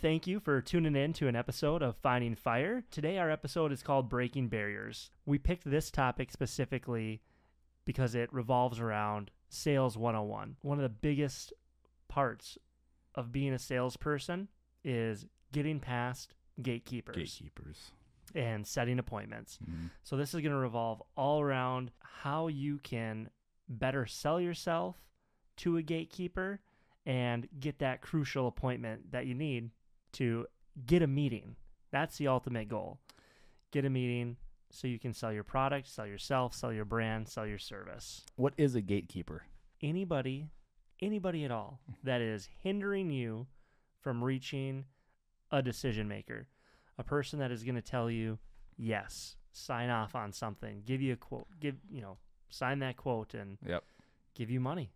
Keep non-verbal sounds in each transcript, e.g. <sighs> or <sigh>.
Thank you for tuning in to an episode of Finding Fire. Today our episode is called Breaking Barriers. We picked this topic specifically because it revolves around sales 101. One of the biggest parts of being a salesperson is getting past gatekeepers Gatekeepers. and setting appointments. Mhm. So this is going to revolve all around how you can better sell yourself to a gatekeeper and get that crucial appointment that you need to get a meeting. That's the ultimate goal. Get a meeting so you can sell your product, sell yourself, sell your brand, sell your service. What is a gatekeeper? Anybody, anybody at all that is hindering you from reaching a decision maker, a person that is going to tell you, yes, sign off on something, give you a quote, give, you know, sign that quote and Yep. give you money.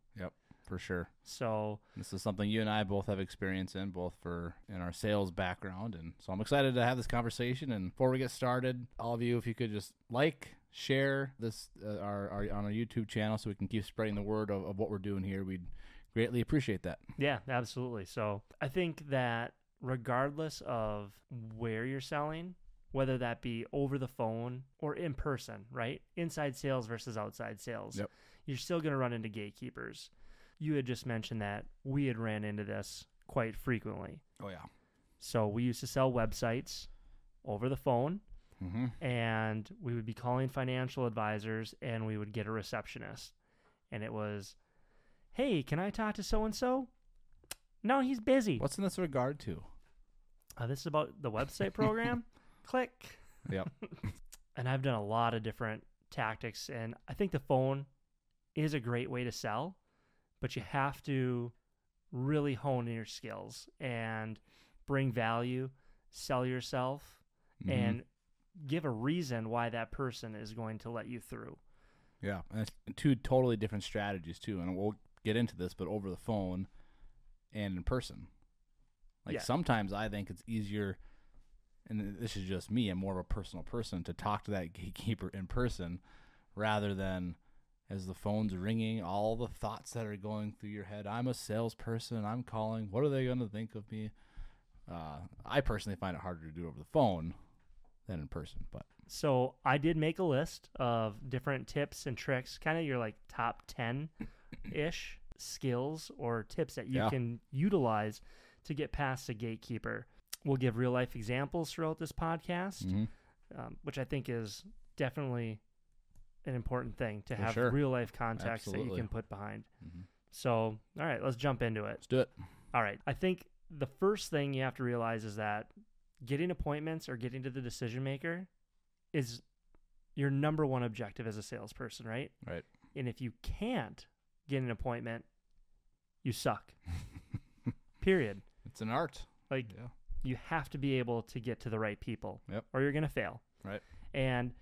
For sure. So, This is something you and I both have experience in, both for in our sales background, and so I'm excited to have this conversation. And before we get started, all of you, if you could just like, share this uh, our, our on our YouTube channel, so we can keep spreading the word of, of what we're doing here, we'd greatly appreciate that. yeah, absolutely. So, I think that regardless of where you're selling, whether that be over the phone or in person, right? Inside sales versus outside sales. Yep. You're still going to run into gatekeepers. You had just mentioned that we had ran into this quite frequently. Oh yeah. So we used to sell websites over the phone Mm-hmm. and we would be calling financial advisors and we would get a receptionist. And it was, hey, can I talk to so and so? No, he's busy. What's in this regard to? Uh, this is about the website <laughs> program. Click. Yep. <laughs> And I've done a lot of different tactics. And I think the phone is a great way to sell, but you have to really hone in your skills and bring value, sell yourself, Mhm. and give a reason why that person is going to let you through. Yeah, and it's two totally different strategies too, and we'll get into this, but over the phone and in person. Like Yeah. sometimes I think it's easier, and this is just me. I'm more of a personal person to talk to that gatekeeper in person, rather than as the phone's ringing, all the thoughts that are going through your head. I'm a salesperson. I'm calling. What are they going to think of me? Uh, I personally find it harder to do over the phone than in person, but So I did make a list of different tips and tricks, kind of your like top 10 ish skills or tips that you Yeah. can utilize to get past a gatekeeper. We'll give real life examples throughout this podcast, Mhm. um, which I think is definitely an important thing to have sure. real life context that you can put behind. Mhm. So, all right, let's jump into it. let's do it. All right. I think the first thing you have to realize is that getting appointments or getting to the decision maker is your number one objective as a salesperson, right? Right. And if you can't get an appointment, you suck. <laughs> Period. It's an art. Like Yeah. you have to be able to get to the right people Yep. or you're going to fail. Right. And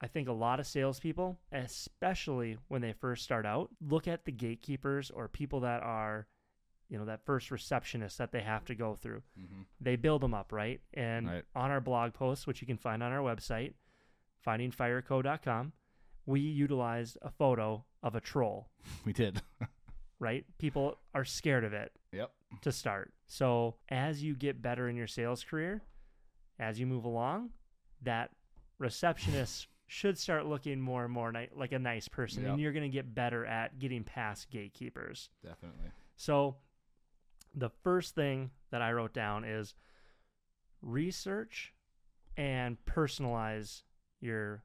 I think a lot of salespeople, especially when they first start out, look at the gatekeepers or people that are, you know, that first receptionist that they have to go through. Mm-hmm. They build them up, right? And Right. on our blog post, which you can find on our website, findingfireco.com, we utilized a photo of a troll, <laughs> We did. <laughs> right? People are scared of it Yep. to start. So as you get better in your sales career, as you move along, that receptionist should start looking more and more ni- like a nice person, and you're going to get better at getting past gatekeepers. Definitely. So the first thing that I wrote down is research and personalize your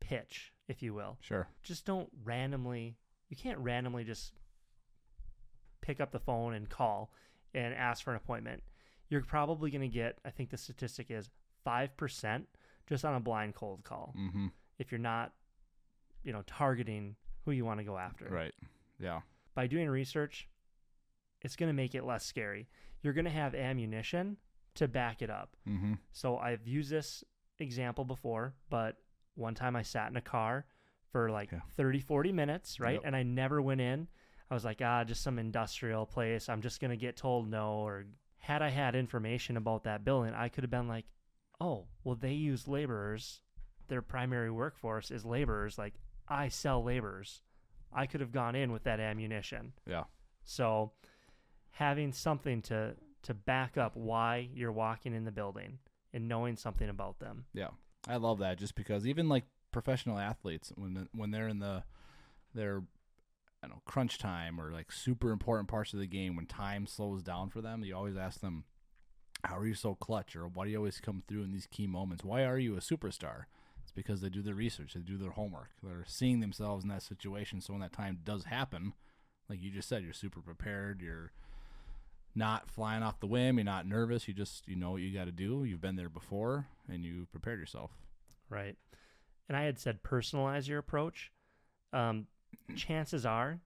pitch, if you will Sure. just don't randomly you can't randomly just pick up the phone and call and ask for an appointment you're probably going to get i think the statistic is 5% just on a blind cold call Mm-hmm. if you're not you know targeting who you want to go after Right. Yeah. by doing research it's going to make it less scary you're going to have ammunition to back it up Mm-hmm. so I've used this example before, but one time I sat in a car for like Yeah. 30, 40 minutes, right? Yep. And I never went in. I was like, ah, just some industrial place. I'm just going to get told no. Or had I had information about that building, I could have been like, oh, well, they use laborers. Their primary workforce is laborers. Like, I sell laborers. I could have gone in with that ammunition. Yeah. So having something to to back up why you're walking in the building and knowing something about them. Yeah, I love that just because even like professional athletes when when they're in the their I don't know crunch time or like super important parts of the game when time slows down for them, you always ask them, "How are you so clutch?" or "Why do you always come through in these key moments? Why are you a superstar?" It's because they do their research, they do their homework, they're seeing themselves in that situation. So when that time does happen, like you just said, you're super prepared. You're not flying off the whim. You're not nervous. You just you know what you got to do. You've been there before, and you prepared yourself. Right. And I had said personalize your approach. Um, <clears throat> chances are,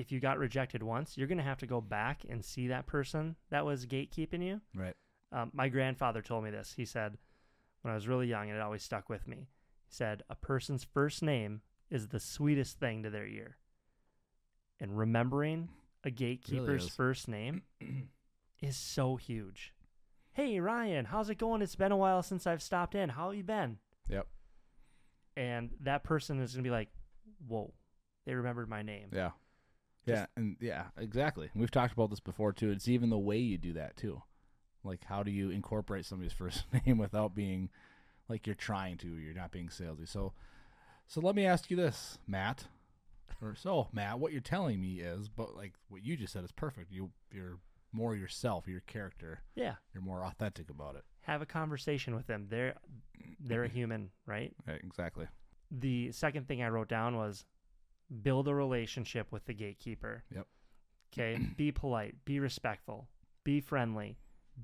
if you got rejected once, you're going to have to go back and see that person that was gatekeeping you. Right. Um, my grandfather told me this. He said, when I was really young, and it always stuck with me. He said, A person's first name is the sweetest thing to their ear. And remembering a gatekeeper's is. first name <clears throat> is so huge. Hey, Ryan, how's it going? It's been a while since I've stopped in. How you been? Yep. And that person is going to be like, whoa, they remembered my name. Yeah. Yeah, and yeah, exactly. We've talked about this before too. It's even the way you do that too. Like how do you incorporate somebody's <laughs> first name without being like you're trying to, you're not being salesy. So so let me ask you this, Matt. Or so, Matt, what you're telling me is but like what you just said is perfect. You you're more yourself, your character. Yeah. You're more authentic about it. Have a conversation with them. They're they're a human, right? Right, exactly. The second thing I wrote down was build a relationship with the gatekeeper. Yep. Okay. <clears throat> be polite, be respectful, be friendly,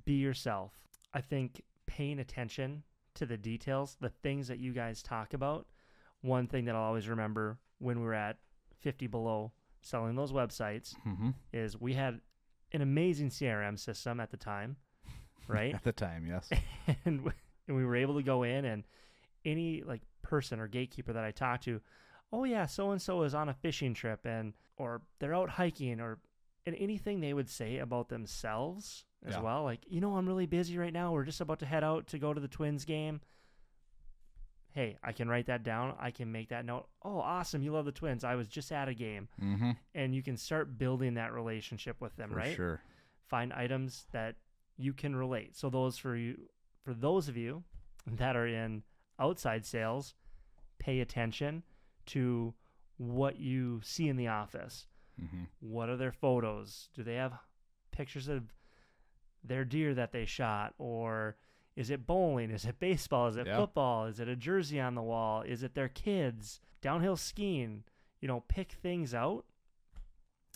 be yourself. I think paying attention to the details, the things that you guys talk about, one thing that I'll always remember when we were at 50 Below selling those websites Mm-hmm. is we had an amazing CRM system at the time, <laughs> right? At the time, yes. <laughs> and w- and we were able to go in and any like person or gatekeeper that I talked to, oh yeah, so and so is on a fishing trip and or they're out hiking or and anything they would say about themselves as Yeah. well, like you know I'm really busy right now. We're just about to head out to go to the Twins game. Hey, I can write that down. I can make that note. Oh, awesome! You love the Twins. I was just at a game, mm-hmm. and you can start building that relationship with them, For right? sure. find items that you can relate. So those for you for those of you that are in outside sales, pay attention to what you see in the office. Mm-hmm. What are their photos? Do they have pictures of their deer that they shot or is it bowling? Is it baseball? Is it Yeah. football? Is it a jersey on the wall? Is it their kids? Downhill skiing? You know, pick things out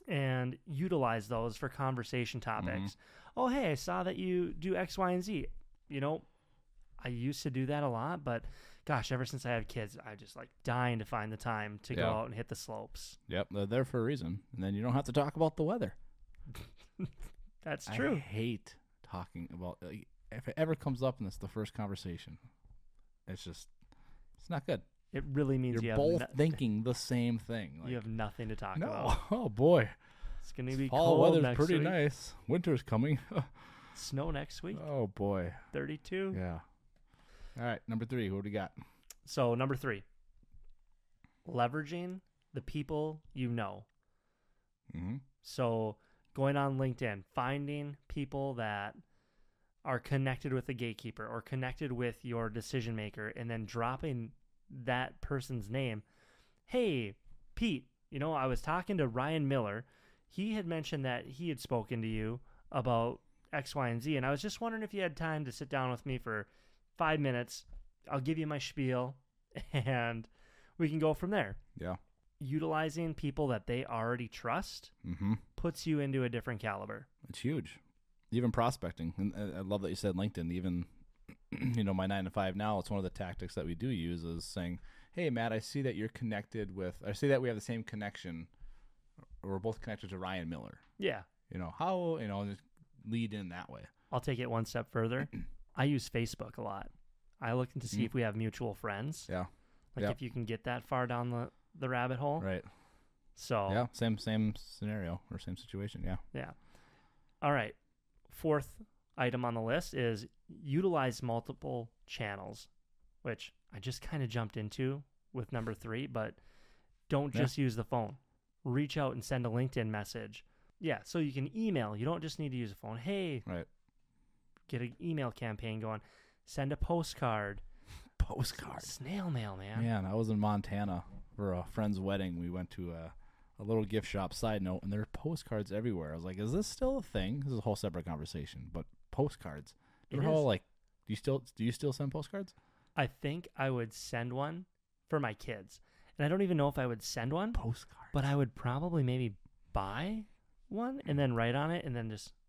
and utilize those for conversation topics. Oh, hey, I saw that you do X, Y, and Z. You know, I used to do that a lot, but gosh, ever since I have kids, I just like dying to find the time to go Yeah. out and hit the slopes. Yep, they're there for a reason. And then you don't have to talk about the weather. <laughs> That's true. I true. hate talking about like, if it ever comes up and it's the first conversation. It's just it's not good. It really means You're you have both no- thinking the same thing. Like, you have nothing to talk no, about. <laughs> oh boy, It's gonna be fall cold weather's next pretty week. nice. Winter's coming. <laughs> Snow next week, oh boy, 32. yeah. All right, number three. What do we got? So number three, leveraging the people you know. Mm-hmm. So going on LinkedIn, finding people that are connected with the gatekeeper or connected with your decision maker, and then dropping that person's name. Hey, Pete, you know, I was talking to Ryan Miller. He had mentioned that he had spoken to you about X, Y, and Z, and I was just wondering if you had time to sit down with me for five minutes. I'll give you my spiel, <laughs> and we can go from there. Yeah. Utilizing people that they already trust Mm-hmm. puts you into a different caliber. It's huge. Even prospecting, and uh, I I love that you said LinkedIn. Even <clears throat> you know my nine to five now. It's one of the tactics that we do use is saying, "Hey Matt, I see that you're connected with. I see that we have the same connection, we're both connected to Ryan Miller. Yeah. You know how you know just lead in that way. I'll take it one step further. <clears throat> I use Facebook a lot. I look to see Mhm. if we have mutual friends. Yeah. Like Yeah. if you can get that far down the, the rabbit hole. Right. So Yeah. Same same scenario or same situation. Yeah. Yeah. All right. Fourth item on the list is utilize multiple channels, which I just kind of jumped into with number three, but don't Yeah. just use the phone. Reach out and send a LinkedIn message. Yeah, so you can email. You don't just need to use a phone. Hey, Right. Get an email campaign going. Send a postcard. <laughs> Postcard. Snail mail, man. Man, I was in Montana for a friend's wedding. We went to a, a little gift shop. Side note, and there are postcards everywhere. I was like, "Is this still a thing?" This is a whole separate conversation. But postcards. They're all like, do you still do you still send postcards? I think I would send one for my kids. And I don't even know if I would send one, Postcards. but I would probably maybe buy one and then write on it and then just bring it back.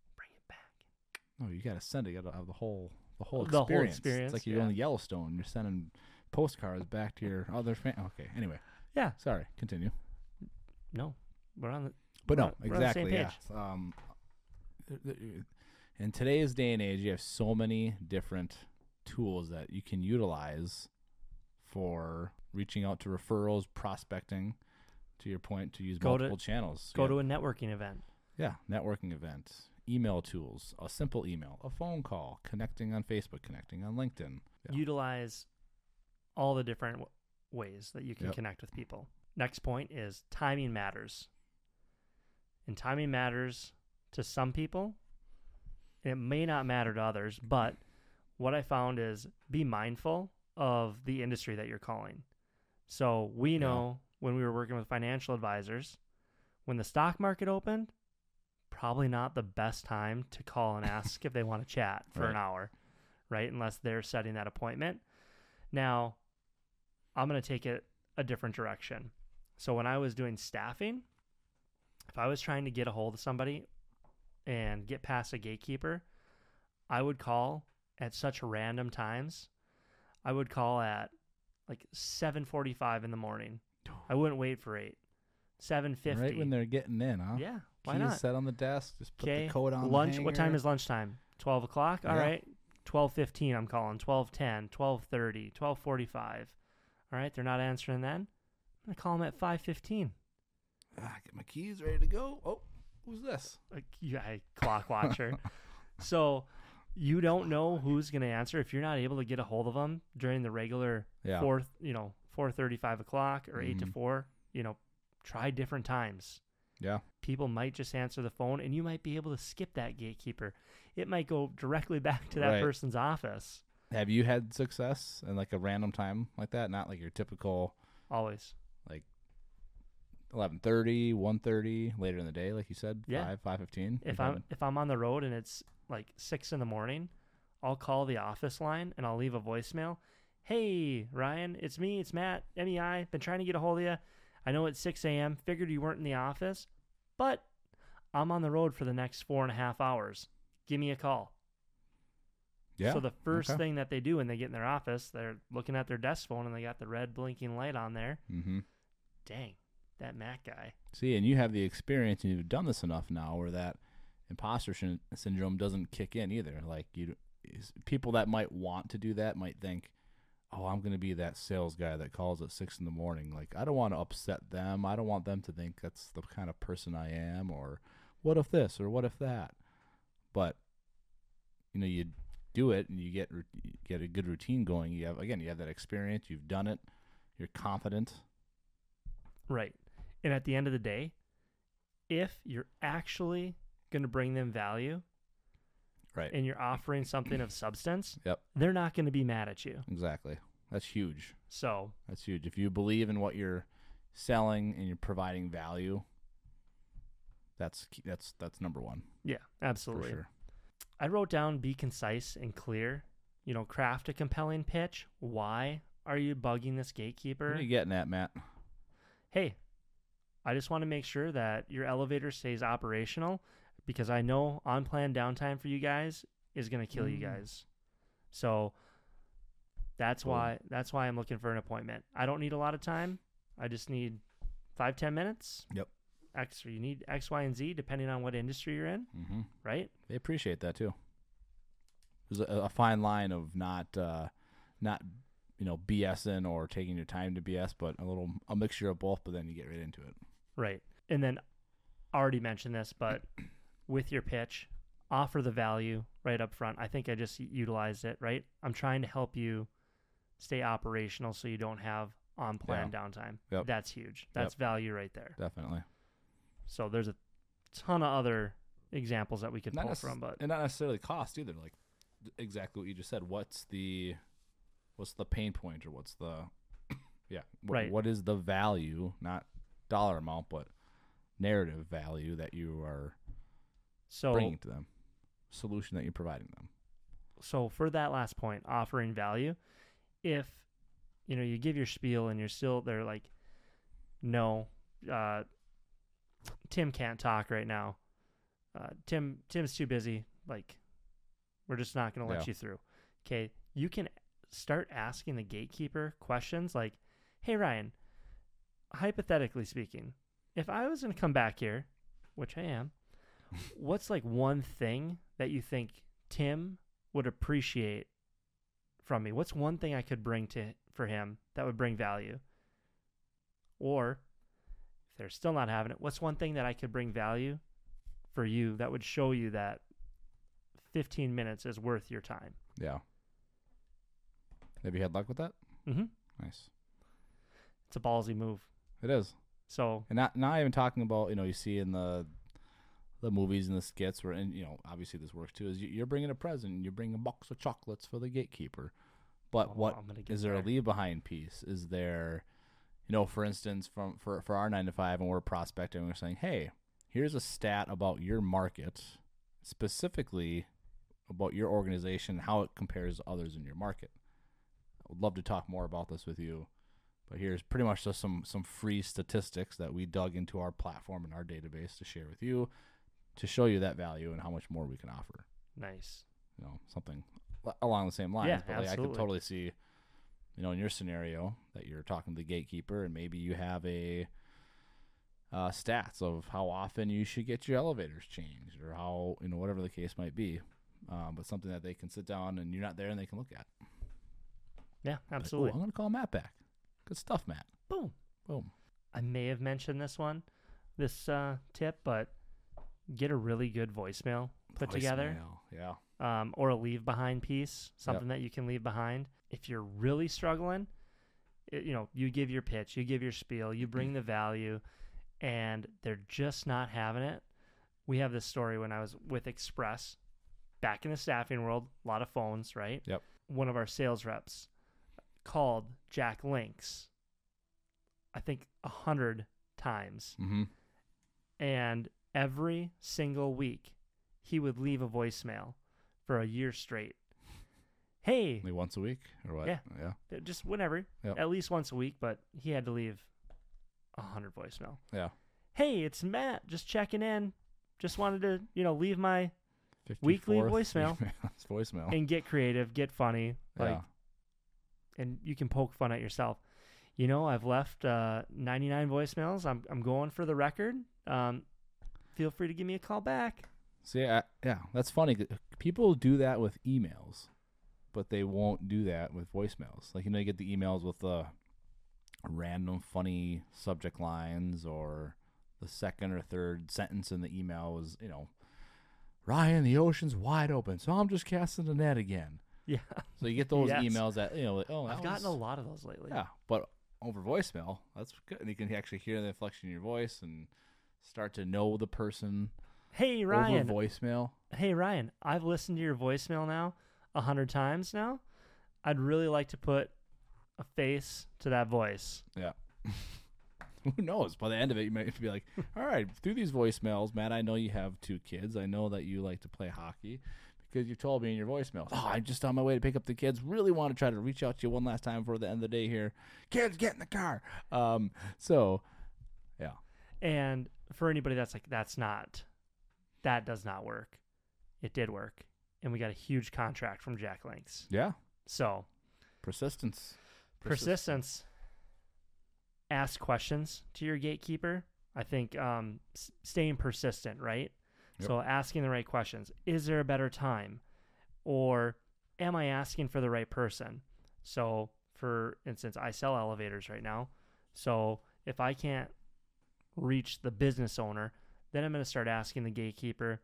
No, you got to send it. You got to have the whole the whole The whole experience. experience, It's like you're yeah. on Yellowstone. You're sending postcards back to your other fan. Okay. Anyway. Yeah. Sorry. Continue. No, we're on the But no, on- we're on the same exactly. Yeah. Um, in today's day and age, you have so many different tools that you can utilize for reaching out to referrals, prospecting. To your point, to use Go to- multiple channels. go yeah. to a networking event. yeah, networking event, email tools, a simple email, a phone call, connecting on Facebook, connecting on LinkedIn. Yeah. Utilize all the different w- ways that you can Yep. connect with people. Next point is timing matters. And timing matters to some people. It may not matter to others, but what I found is be mindful of the industry that you're calling. So we Yeah. know when we were working with financial advisors, when the stock market opened, probably not the best time to call and ask if they want to chat for an hour, right? Unless they're setting that appointment. Now, I'm going to take it a different direction. So when I was doing staffing, if I was trying to get a hold of somebody and get past a gatekeeper, I would call at such random times. I would call at like 7:45 in the morning. <sighs> I wouldn't wait for 8. 7:50. Right when they're getting in, huh? yeah, why Keys not? set on the desk. Just put the coat on. the Lunch. What time is lunchtime? 12 o'clock. All Yeah. right. 12:15. I'm calling. 12:10. 12:30. 12:45. All right. They're not answering then. I'm gonna call them at 5:15. Ah, get my keys ready to go. Oh, who's this? Like, yeah, I- clock watcher. <laughs> so you don't know who's gonna answer if you're not able to get a hold of them during the regular Yeah. four, you know, 4:30, 5 o'clock or 8 to Mhm. 4. You know, try different times. Yeah. people might just answer the phone and you might be able to skip that gatekeeper. It might go directly <laughs> back to that Right. person's office. Have you had success in like a random time like that? Not like your typical Always. like eleven thirty, one thirty, later in the day, like you said, Yeah. five, five fifteen. If I'm if I'm on the road and it's like six in the morning, I'll call the office line and I'll leave a voicemail. Hey Ryan, it's me, it's Matt, MEI. Been trying to get a hold of you. I know it's six a.m. Figured you weren't in the office, but I'm on the road for the next four and a half hours. Give me a call. yeah, So the first okay. thing that they do when they get in their office, they're looking at their desk phone and they got the red blinking light on there. mm-hmm. Dang, that Mac guy. See, and you have the experience, and you've done this enough now, where that imposter syn- syndrome doesn't kick in either. Like you, people that might want to do that might think, "Oh, I'm going to be that sales guy that calls at six in the morning." Like I don't want to upset them. I don't want them to think that's the kind of person I am, or what if this, or what if that. But you know, you do it, and you get you get a good routine going. You have again, you have that experience. You've done it. You're confident. Right. And at the end of the day, if you're actually going to bring them value Right. and you're offering something of substance, Yep. they're not going to be mad at you. Exactly. That's huge. So, That's huge. If you believe in what you're selling and you're providing value, that's key- that's that's number one yeah, absolutely. for absolutely. sure. I wrote down be concise and clear. You know, craft a compelling pitch. Why are you bugging this gatekeeper? What are you getting at, Matt? hey, I just want to make sure that your elevator stays operational because I know unplanned downtime for you guys is going to kill you Mm. guys. So that's Cool. why that's why I'm looking for an appointment. I don't need a lot of time. I just need five ten minutes. Yep. X or you need X, Y, and Z depending on what industry you're in, hmm right? They appreciate that too. There's a, a fine line of not uh, not you know BSing or taking your time to BS, but a little a mixture of both. But then you get right into it. Right. And then I already mentioned this, but <clears throat> with your pitch, offer the value right up front. I think I just utilized it, right? I'm trying to help you stay operational so you don't have unplanned downtime. Yep. That's huge. That's value right there. Definitely. So there's a ton of other examples that we could Not pull necess- from, but and not necessarily cost either. Like exactly what you just said. What's the what's the pain point or what's the <coughs> yeah wh- Right. What is the value, not dollar amount, but narrative value that you are so bringing to them, solution that you're providing them. so for that last point, offering value, if you know you give your spiel and you're still they're like, no, uh, Tim can't talk right now. Uh, Tim Tim's too busy. Like, we're just not going to let Yeah. you through. Okay, you can start asking the gatekeeper questions like, "Hey Ryan, hypothetically speaking, if I was going to come back here, which I am, what's like one thing that you think Tim would appreciate from me? What's one thing I could bring to for him that would bring value? Or if they're still not having it, what's one thing that I could bring value for you that would show you that 15 minutes is worth your time? Yeah. Have you had luck with that? Mm-hmm. Nice. It's a ballsy move. It is. So And not not even talking about you know you see in the the movies and the skits where and you know obviously this works too is you, you're bringing a present you're bringing a box of chocolates for the gatekeeper. But Oh, what I'm gonna get is there a leave behind piece? Is there you know for instance from for for our 9 to 5 and we're prospecting we're saying hey here's a stat about your market specifically about your organization how it compares to others in your market. I would love to talk more about this with you but here's pretty much just some some free statistics that we dug into our platform and our database to share with you to show you that value and how much more we can offer. nice. You know, something along the same lines. Yeah, but like, I could totally see, you know, in your scenario that you're talking to the gatekeeper and maybe you have a uh, stats of how often you should get your elevators changed or how you know whatever the case might be. Um, but something that they can sit down and you're not there and they can look at. Yeah, Like, "Ooh, absolutely. I'm gonna call Matt back. Good stuff, Matt. Boom. Boom. I may have mentioned this one, this uh, tip, but get a really good voicemail put together. Yeah. um, or a leave behind piece, something that you can leave behind. If you're really struggling, it, you know, you give your pitch, you give your spiel, you bring the value, and they're just not having it. We have this story when I was with Express, back in the staffing world, a lot of phones, right? Yep. One of our sales reps called Jack Link's, I think a hundred times, Mm-hmm. and every single week he would leave a voicemail for a year straight. Hey, Only once a week or what? Yeah. Yeah. uh, just whenever, Yep. at least once a week, but he had to leave a hundred voicemail. Yeah. Hey, it's Matt, just checking in. Just wanted to, you know, leave my 54th Weekly <laughs> voicemail. It's <laughs> voicemail. and get creative, get funny, like, yeah. and you can poke fun at yourself. You know, I've left uh, 99 voicemails. I'm I'm going for the record. Um, feel free to give me a call back. See, I, yeah, that's funny. People do that with emails, but they won't do that with voicemails. Like you know, you get the emails with the random funny subject lines, or the second or third sentence in the email was, you know, Ryan, the ocean's wide open, so I'm just casting the net again. Yeah, So you get those <laughs> Yes. emails that you know, like, oh, I've that gotten a lot of those lately. Yeah, but over voicemail, that's good. And you can actually hear the inflection in your voice and start to know the person Hey Ryan, over voicemail. hey Ryan, I've listened to your voicemail now a hundred times now. I'd really like to put a face to that voice. Yeah. <laughs> Who knows? By the end of it, you might be like, <laughs> all right, through these voicemails, Matt, I know you have two kids. I know that you like to play hockey because you told me in your voicemail, oh, I'm just on my way to pick up the kids. Really want to try to reach out to you one last time for the end of the day here. Kids, get in the car. Um, so, yeah. And for anybody that's like, that's not, that does not work. It did work, and we got a huge contract from Jack Link's. Yeah. So Persistence. persistence. Ask questions to your gatekeeper. I think um, s- staying persistent, right? Yep. So asking the right questions. Is there a better time? Or am I asking for the right person? So, for instance, I sell elevators right now. So, if I can't reach the business owner, then I'm going to start asking the gatekeeper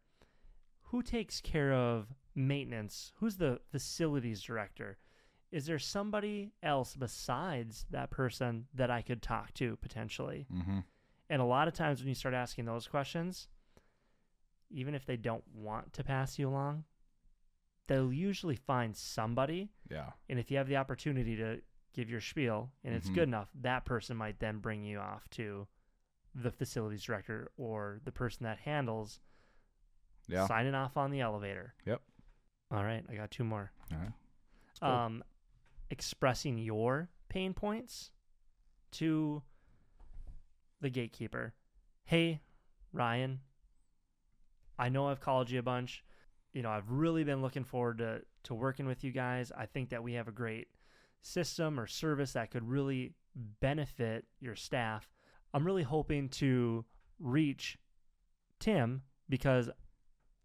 who takes care of maintenance? Who's the facilities director? Is there somebody else besides that person that I could talk to potentially? Mm-hmm. And a lot of times when you start asking those questions, even if they don't want to pass you along, they'll usually find somebody. Yeah. And if you have the opportunity to give your spiel and it's Mhm. good enough, that person might then bring you off to the facilities director or the person that handles Yeah. signing off on the elevator. Yep. All right, I got two more. All right. Cool. Um, expressing your pain points to the gatekeeper. Hey, Ryan, I know I've called you a bunch. You know, I've really been looking forward to, to working with you guys. I think that we have a great system or service that could really benefit your staff. I'm really hoping to reach Tim because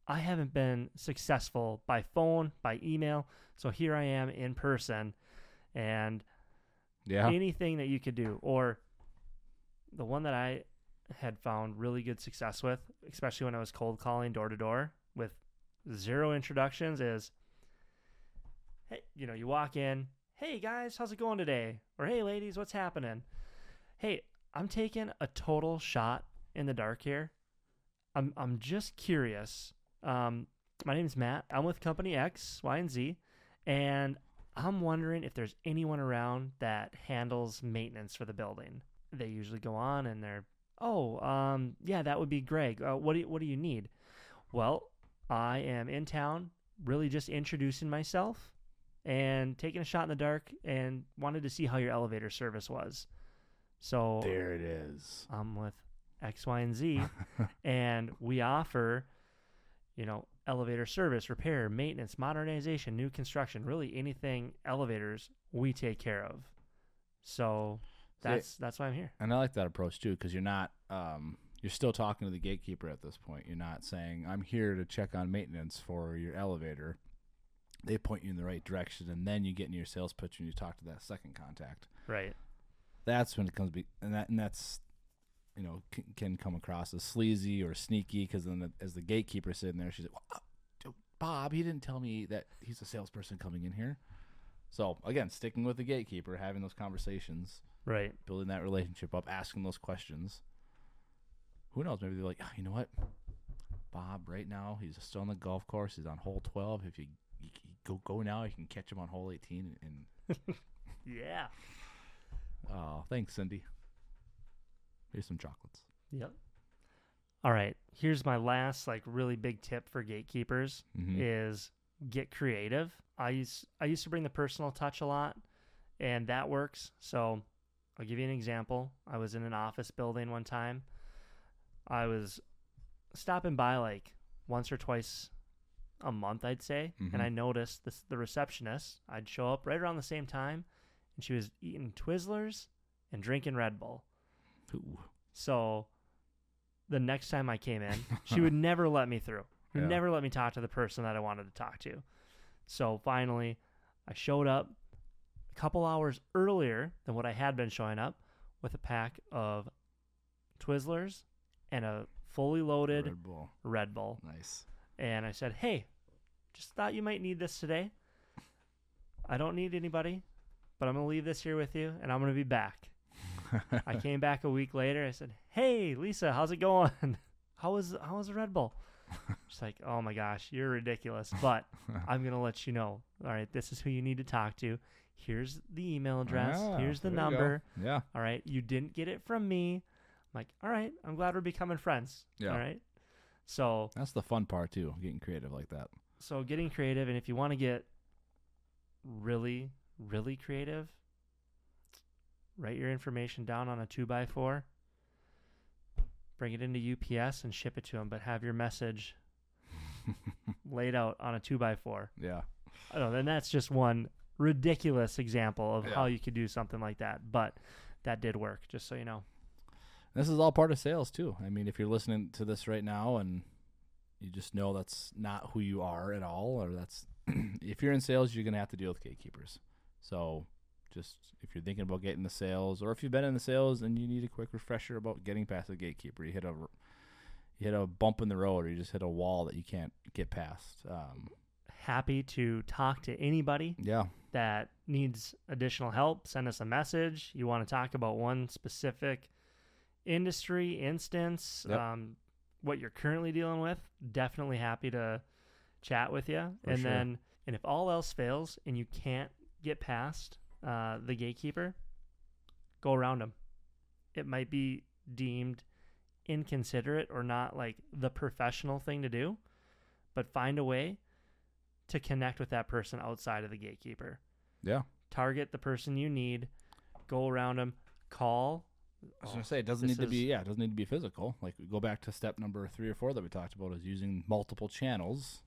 I haven't been successful by phone, by email. So here I am in person and Yeah. anything that you could do or the one that I had found really good success with, especially when I was cold calling door to door with zero introductions is hey, you know, you walk in, "Hey guys, how's it going today?" or "Hey ladies, what's happening?" "Hey, I'm taking a total shot in the dark here. I'm I'm just curious. Um my name's Matt. I'm with company X, Y, and Z, and I'm wondering if there's anyone around that handles maintenance for the building. They usually go on and they're, oh, um, yeah, that would be Greg. Uh, what do you, what do you need? Well, I am in town, really just introducing myself and taking a shot in the dark, and wanted to see how your elevator service was. So There it is. I'm with X, Y, and Z, <laughs> and we offer, you know, elevator service, repair, maintenance, modernization, new construction, really anything elevators we take care of. So that's that's why I'm here. And I like that approach too, because you're not, um, you're still talking to the gatekeeper at this point. You're not saying, "I'm here to check on maintenance for your elevator." They point you in the right direction, and then you get into your sales pitch and you talk to that second contact. Right. That's when it comes, be, and that and that's, you know, can, can come across as sleazy or sneaky. Because then, the, as the gatekeeper sitting there, she's like, well, uh, "Bob, he didn't tell me that he's a salesperson coming in here." So again, sticking with the gatekeeper, having those conversations Right. building that relationship up, asking those questions. Who knows? Maybe they're like, oh, you know what, Bob. Right now, he's still on the golf course. He's on hole twelve. If you, you, you go go now, you can catch him on hole eighteen. And <laughs> Yeah. Oh, thanks, Cindy. Here's some chocolates. Yep. All right. Here's my last like really big tip for gatekeepers Mhm. is get creative. I used I used to bring the personal touch a lot and that works. So I'll give you an example. I was in an office building one time. I was stopping by like once or twice a month, I'd say, Mhm. and I noticed this the receptionist. I'd show up right around the same time, and she was eating Twizzlers and drinking Red Bull. Ooh. So the next time I came in, <laughs> she would never let me through. Yeah. Never let me talk to the person that I wanted to talk to. So finally, I showed up a couple hours earlier than what I had been showing up with a pack of Twizzlers and a fully loaded Red Bull. Red Bull. Nice. And I said, "Hey, just thought you might need this today. I don't need anybody, but I'm going to leave this here with you and I'm going to be back." I came back a week later. I said, "Hey, Lisa, how's it going? <laughs> How was how was the Red Bull?" She's like, "Oh my gosh, you're ridiculous." But I'm gonna let you know. All right, this is who you need to talk to. Here's the email address. Ah, Here's the there you go. number. Yeah. All right, you didn't get it from me. I'm like, all right, I'm glad we're becoming friends. Yeah. All right. So That's the fun part too, getting creative like that. so getting creative, and if you want to get really really creative, write your information down on a two by four. Bring it into UPS and ship it to them, but have your message <laughs> laid out on a two by four. Yeah. I don't know. And that's just one ridiculous example of Yeah. how you could do something like that. But that did work, just so you know. This is all part of sales too. I mean, if you're listening to this right now and you just know that's not who you are at all, or that's <clears throat> if you're in sales, you're gonna have to deal with gatekeepers. So, just if you're thinking about getting the sales, or if you've been in the sales and you need a quick refresher about getting past the gatekeeper, you hit a you hit a bump in the road, or you just hit a wall that you can't get past. Um, Happy to talk to anybody yeah, that needs additional help. Send us a message. You want to talk about one specific industry, instance, Yep. um, what you're currently dealing with, definitely happy to chat with you. For and sure. then, and if all else fails and you can't get past uh, the gatekeeper, go around them. It might be deemed inconsiderate or not like the professional thing to do, but find a way to connect with that person outside of the gatekeeper. Yeah. Target the person you need, go around them, call. I was gonna say it doesn't need to be yeah, it doesn't need to be physical. Like go back to step number three or four that we talked about is using multiple channels.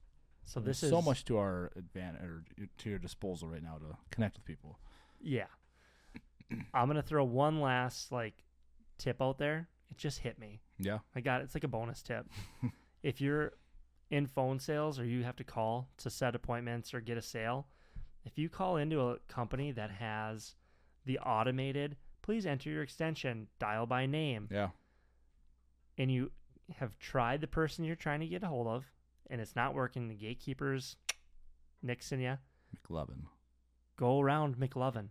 So There's this is so much to our advantage or to your disposal right now to connect with people. Yeah. <coughs> I'm gonna throw one last like tip out there. It just hit me. Yeah. I got it. it's like a bonus tip. <laughs> if you're in phone sales or you have to call to set appointments or get a sale, if you call into a company that has the automated, please enter your extension, dial by name, Yeah. and you have tried the person you're trying to get a hold of and it's not working, the gatekeepers nixing you, McLovin. go around McLovin.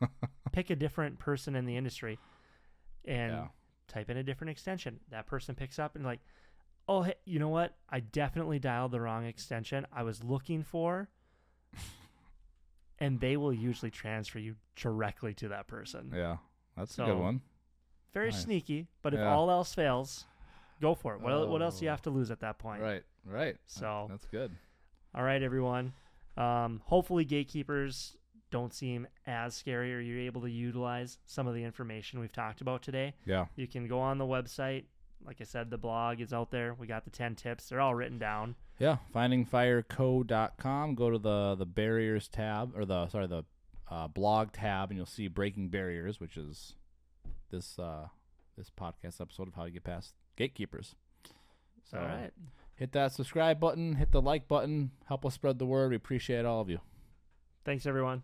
<laughs> Pick a different person in the industry and Yeah. type in a different extension. That person picks up and like, oh, hey, you know what? I definitely dialed the wrong extension. I was looking for, and they will usually transfer you directly to that person. Yeah. That's a good one. Very Nice. sneaky, but if Yeah. all else fails, go for it. What, el- what else do you Oh. have to lose at that point? Right. Right. So- that's good. All right, everyone. Um, hopefully, gatekeepers don't seem as scary, or you're able to utilize some of the information we've talked about today. Yeah. You can go on the website. Like I said, the blog is out there. We got the 10 tips. They're all written down. Yeah, findingfireco.com. Go to the the barriers tab or the sorry the uh, blog tab, and you'll see breaking barriers, which is this uh, this podcast episode of how to get past gatekeepers. So all right. hit that subscribe button, hit the like button, help us spread the word. We appreciate all of you. Thanks, everyone.